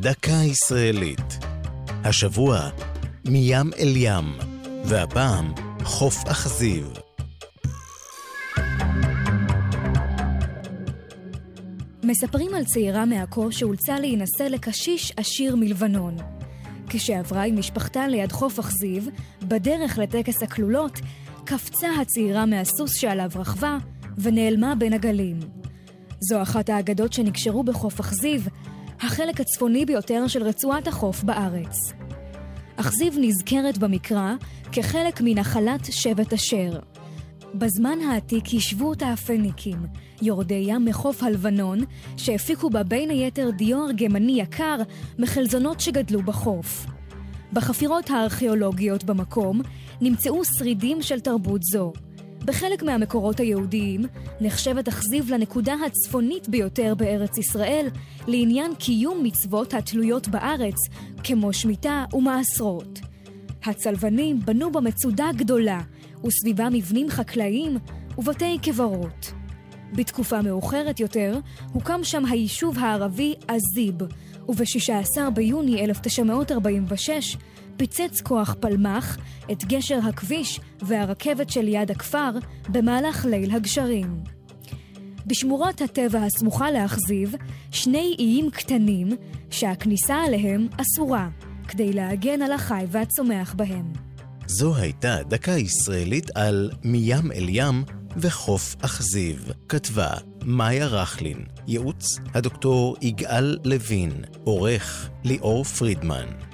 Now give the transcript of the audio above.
דקה ישראלית. השבוע, מים אל ים, והפעם, חוף אכזיב. מספרים על צעירה מעכו שאולצה להינשא לקשיש עשיר מלבנון. כשעברה עם משפחתה ליד חוף אכזיב, בדרך לטקס הכלולות, קפצה הצעירה מהסוס שעליו רכבה ונעלמה בין הגלים. זו אחת האגדות שנקשרו בחוף אכזיב, החלק הצפוני ביותר של רצועת החוף בארץ. אכזיב נזכרת במקרא כחלק מנחלת שבט אשר. בזמן העתיק יישבו אותה הפניקים, יורדי ים מחוף הלבנון, שהפיקו בה בין היתר דיו ארגמני יקר מחלזונות שגדלו בחוף. בחפירות הארכיאולוגיות במקום נמצאו שרידים של תרבות זו. בחלק מהמקורות היהודיים נחשבת אכזיב לנקודה הצפונית ביותר בארץ ישראל לעניין קיום מצוות התלויות בארץ, כמו שמיטה ומעשרות. הצלבנים בנו בה מצודה גדולה, וסביבה מבנים חקלאיים ובתי קברות. בתקופה מאוחרת יותר הוקם שם היישוב הערבי עזיב, וב-16 ביוני 1946 פיצץ כוח פלמ"ח את גשר הכביש והרכבת שליד הכפר במהלך ליל הגשרים. בשמורת הטבע הסמוכה לאכזיב, שני איים קטנים שהכניסה אליהם אסורה, כדי להגן על החי והצומח בהם. זו הייתה דקה ישראלית על מים אל ים וחוף אכזיב. כתבה מאיה רכלין, ייעוץ הדוקטור יגאל לוין, עורך ליאור פרידמן.